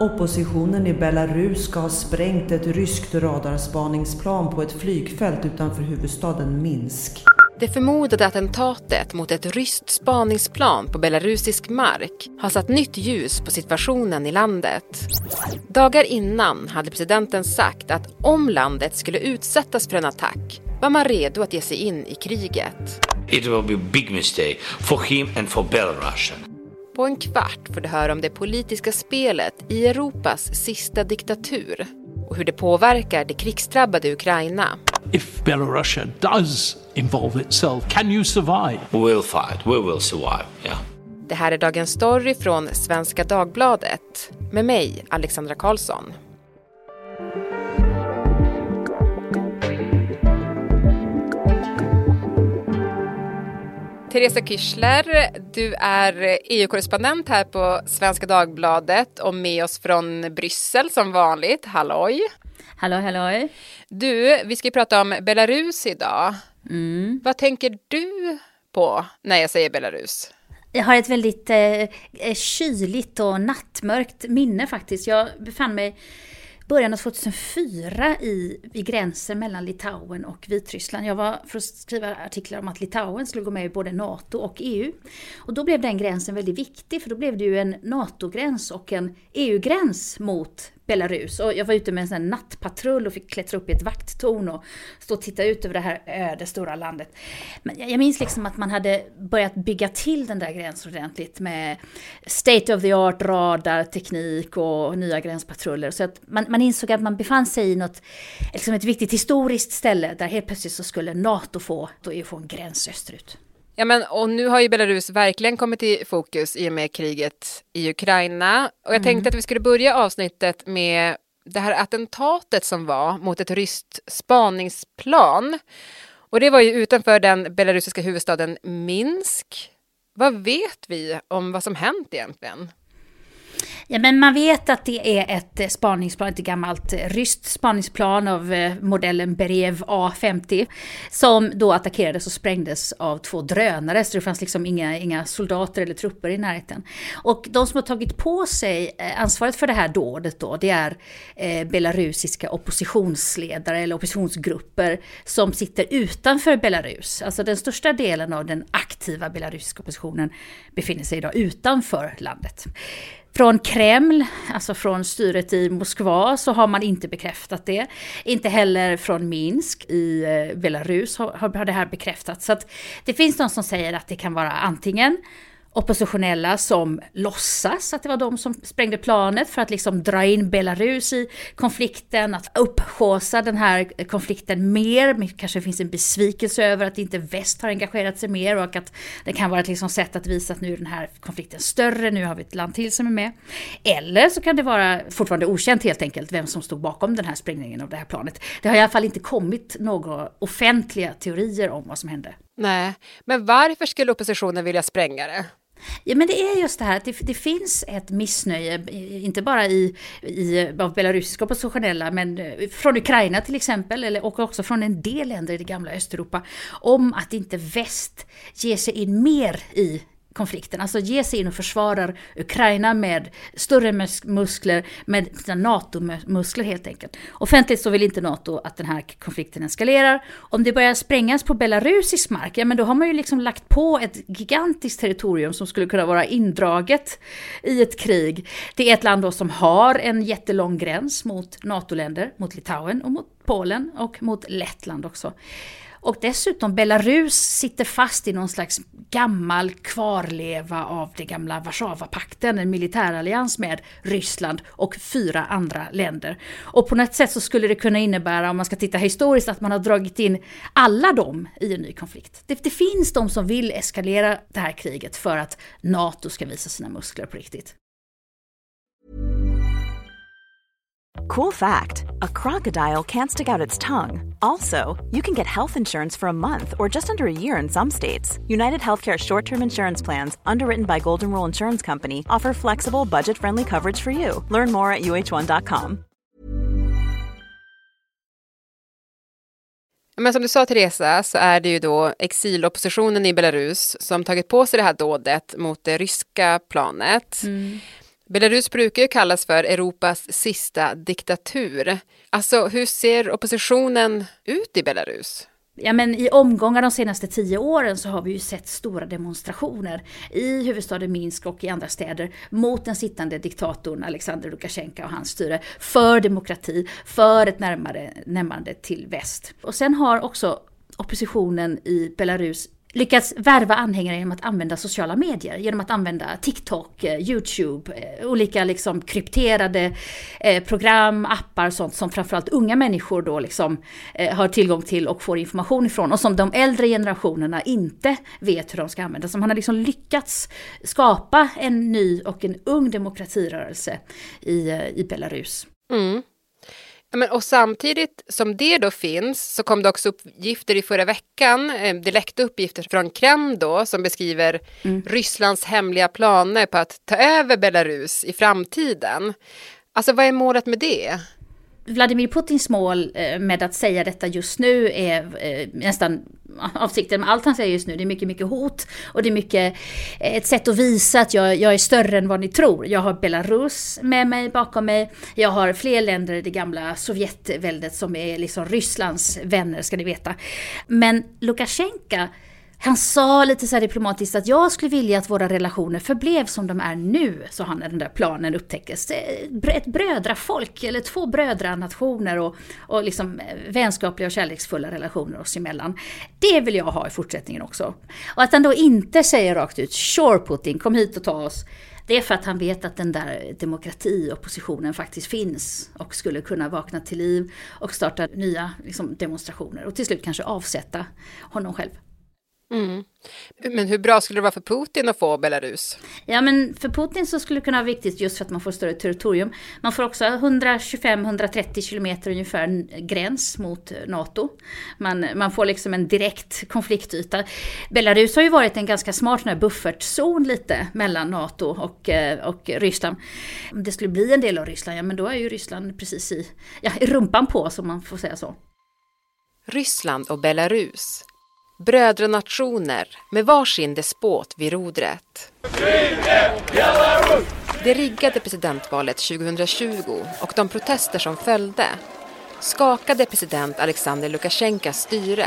Oppositionen i Belarus ska ha sprängt ett ryskt radarspaningsplan på ett flygfält utanför huvudstaden Minsk. Det förmodade attentatet mot ett ryskt spaningsplan på belarusisk mark har satt nytt ljus på situationen i landet. Dagar innan hade presidenten sagt att om landet skulle utsättas för en attack var man redo att ge sig in i kriget. It will be a big mistake for him and for Belarus. På en kvart får du höra om det politiska spelet i Europas sista diktatur och hur det påverkar det krigsdrabbade Ukraina. If Belarus does involve itself, can you survive? We will fight, we will survive, yeah. Det här är Dagens Story från Svenska Dagbladet med mig, Alexandra Karlsson. Teresa Kyschler, du är EU-korrespondent här på Svenska Dagbladet och med oss från Bryssel som vanligt. Halloj! Hallå, hallå! Du, vi ska prata om Belarus idag. Mm. Vad tänker du på när jag säger Belarus? Jag har ett väldigt eh, kyligt och nattmörkt minne faktiskt. Jag befann mig början av 2004 i, i gränsen mellan Litauen och Vitryssland. Jag var för att skriva artiklar om att Litauen skulle gå med i både NATO och EU. Och då blev den gränsen väldigt viktig för då blev det ju en NATO-gräns och en EU-gräns mot Belarus. Och jag var ute med en sån nattpatrull och fick klättra upp i ett vakttorn och stå och titta ut över det här öde stora landet. Men jag minns liksom att man hade börjat bygga till den där gränsen ordentligt med state of the art radarteknik och nya gränspatruller. Så att man, man insåg att man befann sig i något, liksom ett viktigt historiskt ställe där helt plötsligt så skulle NATO få, då få en gräns österut. Ja, men, och nu har ju Belarus verkligen kommit i fokus i och med kriget i Ukraina. Och jag mm. tänkte att vi skulle börja avsnittet med det här attentatet som var mot ett ryskt spaningsplan. Och det var ju utanför den belarusiska huvudstaden Minsk. Vad vet vi om vad som hänt egentligen? Ja, men man vet att det är ett eh, spaningsplan, ett gammalt eh, ryskt spaningsplan av eh, modellen Berev A50 som då attackerades och sprängdes av två drönare, så det fanns liksom inga, inga soldater eller trupper i närheten. Och de som har tagit på sig ansvaret för det här dådet då, det är belarusiska oppositionsledare eller oppositionsgrupper som sitter utanför Belarus. Alltså den största delen av den aktiva belarusiska oppositionen befinner sig idag utanför landet. Från Kreml, alltså från styret i Moskva, så har man inte bekräftat det. Inte heller från Minsk i eh, Belarus har, har det här bekräftats. Så att det finns de som säger att det kan vara antingen oppositionella som låtsas att det var de som sprängde planet för att liksom dra in Belarus i konflikten, att upphåsa den här konflikten mer. Kanske finns en besvikelse över att inte väst har engagerat sig mer och att det kan vara ett liksom sätt att visa att nu är den här konflikten större, nu har vi ett land till som är med. Eller så kan det vara fortfarande okänt helt enkelt vem som stod bakom den här sprängningen av det här planet. Det har i alla fall inte kommit några offentliga teorier om vad som hände. Nej, men varför skulle oppositionen vilja spränga det? Ja, men det är just det här att det, det finns ett missnöje, inte bara i, i, av belarusiska oppositionella, men eh, från Ukraina till exempel, eller, och också från en del länder i det gamla Östeuropa, om att inte väst ger sig in mer i konflikten. Alltså ge sig in och försvarar Ukraina med större muskler, med sina NATO-muskler helt enkelt. Offentligt så vill inte NATO att den här konflikten eskalerar. Om det börjar sprängas på belarusisk mark, ja men då har man ju liksom lagt på ett gigantiskt territorium som skulle kunna vara indraget i ett krig. Det är ett land då som har en jättelång gräns mot NATO-länder, mot Litauen och mot Polen och mot Lettland också. Och dessutom Belarus sitter fast i någon slags gammal kvarleva av det gamla Warszawapakten, en militärallians med Ryssland och fyra andra länder. Och på något sätt så skulle det kunna innebära, om man ska titta historiskt, att man har dragit in alla dem i en ny konflikt. Det, det finns de som vill eskalera det här kriget för att NATO ska visa sina muskler på riktigt. Cool fact a crocodile can't stick out its tongue. Also, you can get health insurance for a month or just under a year in some states. United Healthcare short term insurance plans, underwritten by Golden Rule Insurance Company, offer flexible, budget friendly coverage for you. Learn more at uh1.com. Men som du sa Teresa så är det ju då exiloppositionen i Belarus som tagit på sig det här dådet mot det ryska planet. Mm. Belarus brukar ju kallas för Europas sista diktatur. Alltså, hur ser oppositionen ut i Belarus? Ja men i omgångar de senaste tio åren så har vi ju sett stora demonstrationer i huvudstaden Minsk och i andra städer mot den sittande diktatorn Alexander Lukasjenko och hans styre. För demokrati, för ett närmare, närmande till väst. Och sen har också oppositionen i Belarus lyckats värva anhängare genom att använda sociala medier, genom att använda TikTok, eh, YouTube, eh, olika liksom krypterade eh, program, appar, sånt som framförallt unga människor då liksom har tillgång till och får information ifrån och som de äldre generationerna inte vet hur de ska använda. Så man har liksom lyckats skapa en ny och en ung demokratirörelse i, i Belarus. Mm. Men, och samtidigt som det då finns så kom det också uppgifter i förra veckan. Eh, det läckte uppgifter från Kreml då som beskriver mm. Rysslands hemliga planer på att ta över Belarus i framtiden. Alltså vad är målet med det? Vladimir Putins mål eh, med att säga detta just nu är eh, nästan avsikten med allt han säger just nu. Det är mycket, mycket hot och det är mycket eh, ett sätt att visa att jag, jag är större än vad ni tror. Jag har Belarus med mig, bakom mig. Jag har fler länder i det gamla Sovjetväldet som är liksom Rysslands vänner, ska ni veta. Men Lukasjenko han sa lite så diplomatiskt att jag skulle vilja att våra relationer förblev som de är nu, sa han när den där planen upptäcktes. Eh, ett brödrafolk, eller två brödranationer och, och liksom eh, vänskapliga och kärleksfulla relationer oss emellan. Det vill jag ha i fortsättningen också. Och att han då inte säger rakt ut “Sure Putin, kom hit och ta oss” Det är för att han vet att den där demokratioppositionen faktiskt finns och skulle kunna vakna till liv och starta nya liksom, demonstrationer och till slut kanske avsätta honom själv. Mm. Men hur bra skulle det vara för Putin att få Belarus? Ja, men för Putin så skulle det kunna vara viktigt just för att man får större territorium. Man får också 125-130 kilometer ungefär gräns mot NATO. Man, man får liksom en direkt konfliktyta. Belarus har ju varit en ganska smart buffertzon lite mellan NATO och, eh, och Ryssland. Om det skulle bli en del av Ryssland, ja men då är ju Ryssland precis i, ja, i rumpan på, som man får säga så. Ryssland och Belarus brödranationer med varsin despot vid rodret. Det riggade presidentvalet 2020 och de protester som följde skakade president Alexander Lukasjenkos styre.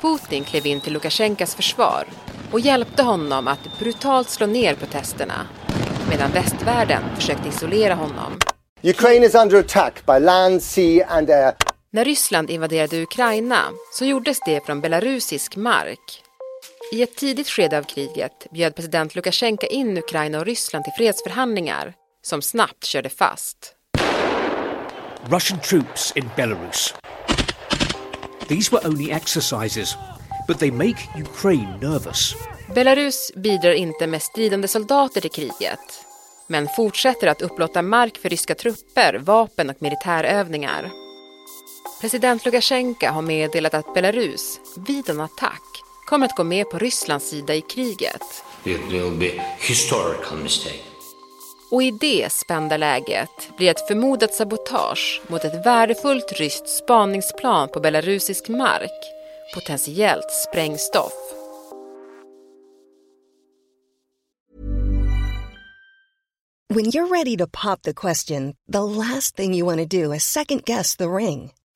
Putin klev in till Lukasjenkos försvar och hjälpte honom att brutalt slå ner protesterna medan västvärlden försökte isolera honom. Ukraine is under attack by land, sea and air. När Ryssland invaderade Ukraina så gjordes det från belarusisk mark. I ett tidigt skede av kriget bjöd president Lukasjenko in Ukraina och Ryssland till fredsförhandlingar som snabbt körde fast. Russian troops in Belarus. These were only exercises, but they make Ukraine nervous. Belarus bidrar inte med stridande soldater till kriget, men fortsätter att upplåta mark för ryska trupper, vapen och militärövningar. President Lukasjenko har meddelat att Belarus vid en attack kommer att gå med på Rysslands sida i kriget. It will be historical mistake. Och i det spända läget blir ett förmodat sabotage mot ett värdefullt ryskt spaningsplan på belarusisk mark potentiellt sprängstoff. When you're ready to pop the question, the last thing you want to do is second guess the ring.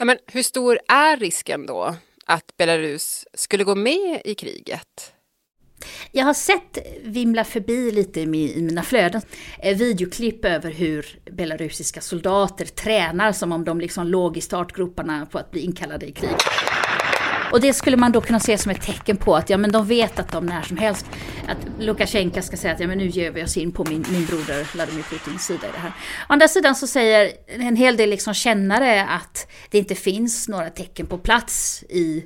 Ja, men hur stor är risken då att Belarus skulle gå med i kriget? Jag har sett vimla förbi lite i mina flöden eh, videoklipp över hur belarusiska soldater tränar som om de liksom låg i startgroparna på att bli inkallade i krig. Och det skulle man då kunna se som ett tecken på att ja, men de vet att de när som helst, att Lukasjenko ska säga att ja, men nu ger vi oss in på min, min broder Vladimir Putins sida i det här. Å andra sidan så säger en hel del liksom kännare att det inte finns några tecken på plats i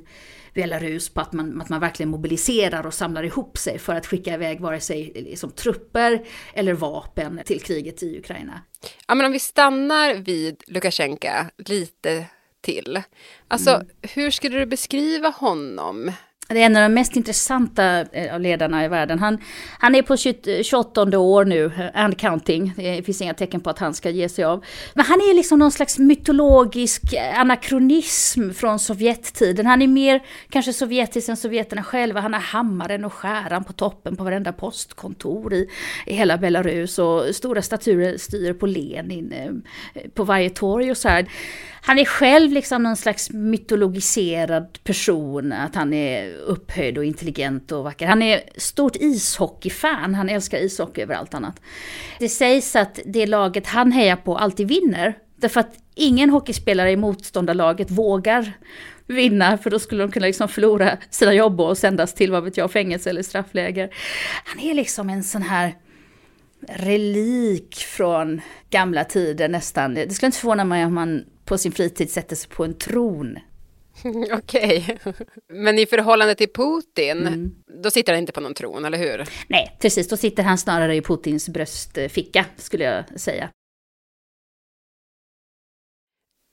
Belarus på att man, att man verkligen mobiliserar och samlar ihop sig för att skicka iväg vare sig liksom, trupper eller vapen till kriget i Ukraina. Ja, men om vi stannar vid Lukasjenko lite till. Alltså, mm. hur skulle du beskriva honom? Det är en av de mest intressanta eh, av ledarna i världen. Han, han är på 28 år nu, and counting. Det finns inga tecken på att han ska ge sig av. Men han är liksom någon slags mytologisk anakronism från Sovjettiden. Han är mer kanske sovjetisk än sovjeterna själva. Han har hammaren och skäran på toppen på varenda postkontor i, i hela Belarus. Och stora statyer styr på Lenin eh, på varje torg och så här. Han är själv liksom någon slags mytologiserad person. Att han är upphöjd och intelligent och vacker. Han är stort ishockeyfan, han älskar ishockey över allt annat. Det sägs att det laget han hejar på alltid vinner. Därför att ingen hockeyspelare i motståndarlaget vågar vinna, för då skulle de kunna liksom förlora sina jobb och sändas till, vad vet jag, fängelse eller straffläger. Han är liksom en sån här relik från gamla tider nästan. Det skulle inte förvåna mig om man på sin fritid sätter sig på en tron Okej, okay. men i förhållande till Putin, mm. då sitter han inte på någon tron, eller hur? Nej, precis. Då sitter han snarare i Putins bröstficka, skulle jag säga.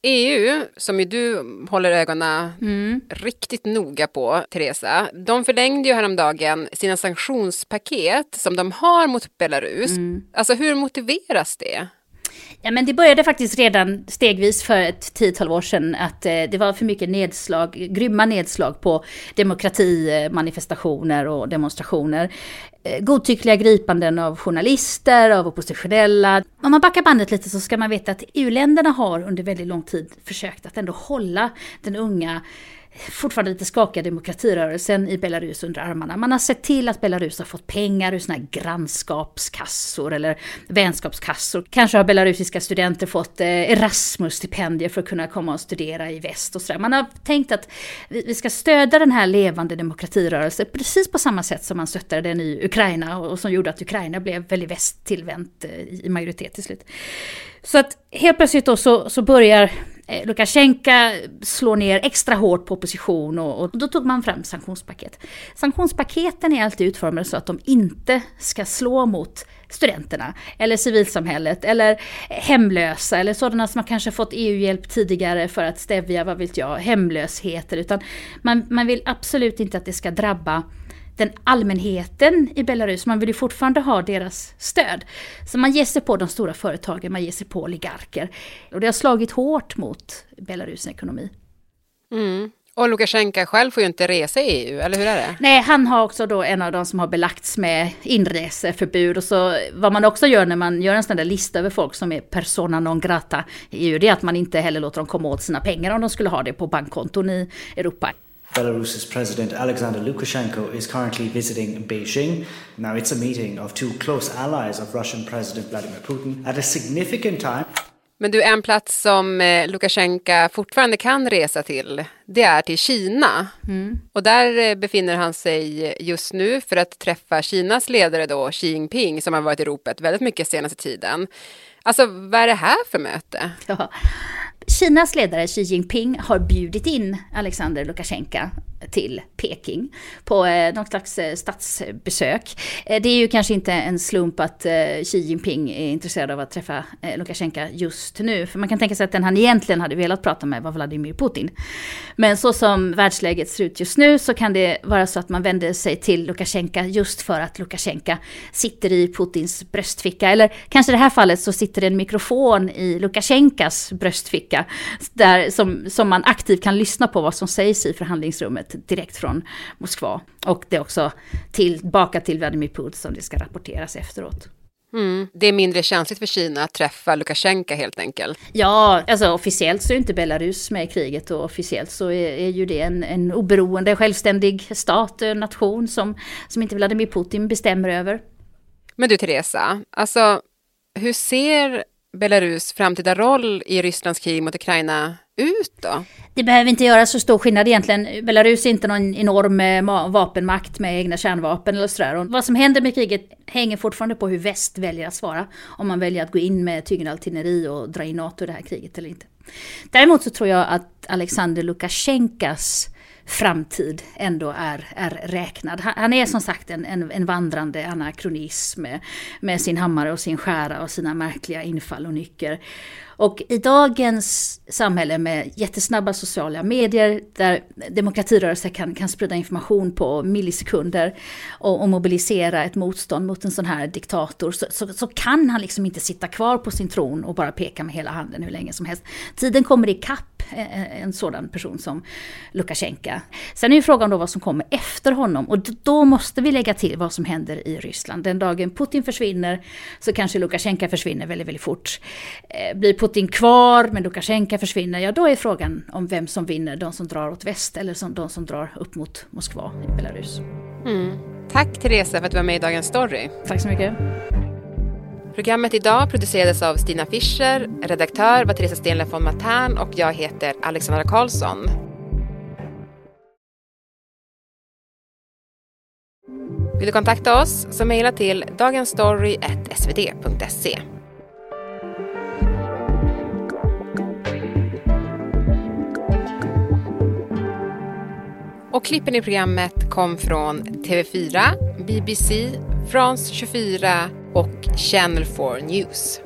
EU, som ju du håller ögonen mm. riktigt noga på, Teresa, de förlängde ju häromdagen sina sanktionspaket som de har mot Belarus. Mm. Alltså hur motiveras det? Ja, men det började faktiskt redan stegvis för ett tiotal år sedan att eh, det var för mycket nedslag, grymma nedslag på demokratimanifestationer och demonstrationer. Eh, godtyckliga gripanden av journalister, av oppositionella. Om man backar bandet lite så ska man veta att EU-länderna har under väldigt lång tid försökt att ändå hålla den unga fortfarande lite skakiga demokratirörelsen i Belarus under armarna. Man har sett till att Belarus har fått pengar ur såna här grannskapskassor eller vänskapskassor. Kanske har belarusiska studenter fått eh, Erasmus-stipendier för att kunna komma och studera i väst och sådär. Man har tänkt att vi ska stödja den här levande demokratirörelsen precis på samma sätt som man stöttade den i Ukraina och som gjorde att Ukraina blev väldigt västtillvänt eh, i majoritet till slut. Så att helt plötsligt då så, så börjar eh, Lukasjenko slår ner extra hårt på opposition och, och, då tog man fram sanktionspaket. Sanktionspaketen är alltid utformade så att de inte ska slå mot studenterna eller civilsamhället eller hemlösa eller sådana som har kanske fått EU-hjälp tidigare för att stävja, vad vet jag, hemlösheter. Utan man, man vill absolut inte att det ska drabba den allmänheten i Belarus, man vill ju fortfarande ha deras stöd. Så man ger sig på de stora företagen, man ger sig på oligarker. Och det har slagit hårt mot Belarus ekonomi. Mm. Och Lukasjenko själv får ju inte resa i EU, eller hur är det? Nej, han har också då en av de som har belagts med inreseförbud. Och så vad man också gör när man gör en sån där lista över folk som är persona non grata i EU, det är att man inte heller låter dem komma åt sina pengar om de skulle ha det på bankkonton i Europa. Belarus's President Alexander Lukashenko is currently visiting Beijing. Now, it's a meeting of two close allies of Russian President Vladimir Putin at a significant time. Men du, en plats som eh, Lukasjenko fortfarande kan resa till, det är till Kina. Mm. Och där eh, befinner han sig just nu för att träffa Kinas ledare då, Xi Jinping, som har varit i ropet väldigt mycket senaste tiden. Alltså, vad är det här för möte? Ja. Kinas ledare Xi Jinping har bjudit in Alexander Lukasjenko till Peking på eh, något slags eh, statsbesök. Eh, det är ju kanske inte en slump att eh, Xi Jinping är intresserad av att träffa eh, Lukasjenko just nu. För man kan tänka sig att den han egentligen hade velat prata med var Vladimir Putin. Men så som världsläget ser ut just nu så kan det vara så att man vänder sig till Lukasjenko just för att Lukasjenko sitter i Putins bröstficka. Eller kanske i det här fallet så sitter det en mikrofon i Lukasjenkas bröstficka. Där, som, som man aktivt kan lyssna på vad som sägs i förhandlingsrummet direkt från Moskva. Och det är också tillbaka till Vladimir Putin som det ska rapporteras efteråt. Mm. Det är mindre känsligt för Kina att träffa Lukasjenko helt enkelt. Ja, alltså officiellt så är inte Belarus med i kriget och officiellt så är, är ju det en, en oberoende, självständig stat, nation som, som inte Vladimir Putin bestämmer över. Men du Teresa, alltså hur ser Belarus framtida roll i Rysslands krig mot Ukraina ut då? Det behöver inte göra så stor skillnad egentligen. Belarus är inte någon enorm eh, vapenmakt med egna kärnvapen eller sådär. Och vad som händer med kriget hänger fortfarande på hur väst väljer att svara. Om man väljer att gå in med tyngre artilleri och dra in NATO i det här kriget eller inte. Däremot så tror jag att Alexander Lukasjenkas framtid ändå är, är räknad. Han, är som sagt en, en, en vandrande anakronism med, med sin hammare och sin skära och sina märkliga infall och nycker. Och i dagens samhälle med jättesnabba sociala medier där demokratirörelser kan, kan sprida information på millisekunder och, och mobilisera ett motstånd mot en sån här diktator så, så, så, kan han liksom inte sitta kvar på sin tron och bara peka med hela handen hur länge som helst. Tiden kommer ikapp en sådan person som Lukasjenko. Sen är ju frågan då vad som kommer efter honom och då måste vi lägga till vad som händer i Ryssland. Den dagen Putin försvinner så kanske Lukasjenko försvinner väldigt, väldigt fort. Eh, blir Putin kvar men Lukasjenko försvinner, ja då är frågan om vem som vinner, de som drar åt väst eller som, de som drar upp mot Moskva i Belarus. Mm. Tack Teresa för att du var med i Dagens Story. Tack så mycket. Programmet idag producerades av Stina Fischer, redaktör var Teresa Stenle von Matern och jag heter Alexandra Karlsson. Vill du kontakta oss så mejla till dagensstory.svd.se. Och klippen i programmet kom från TV4, BBC, France 24 och Channel 4 News.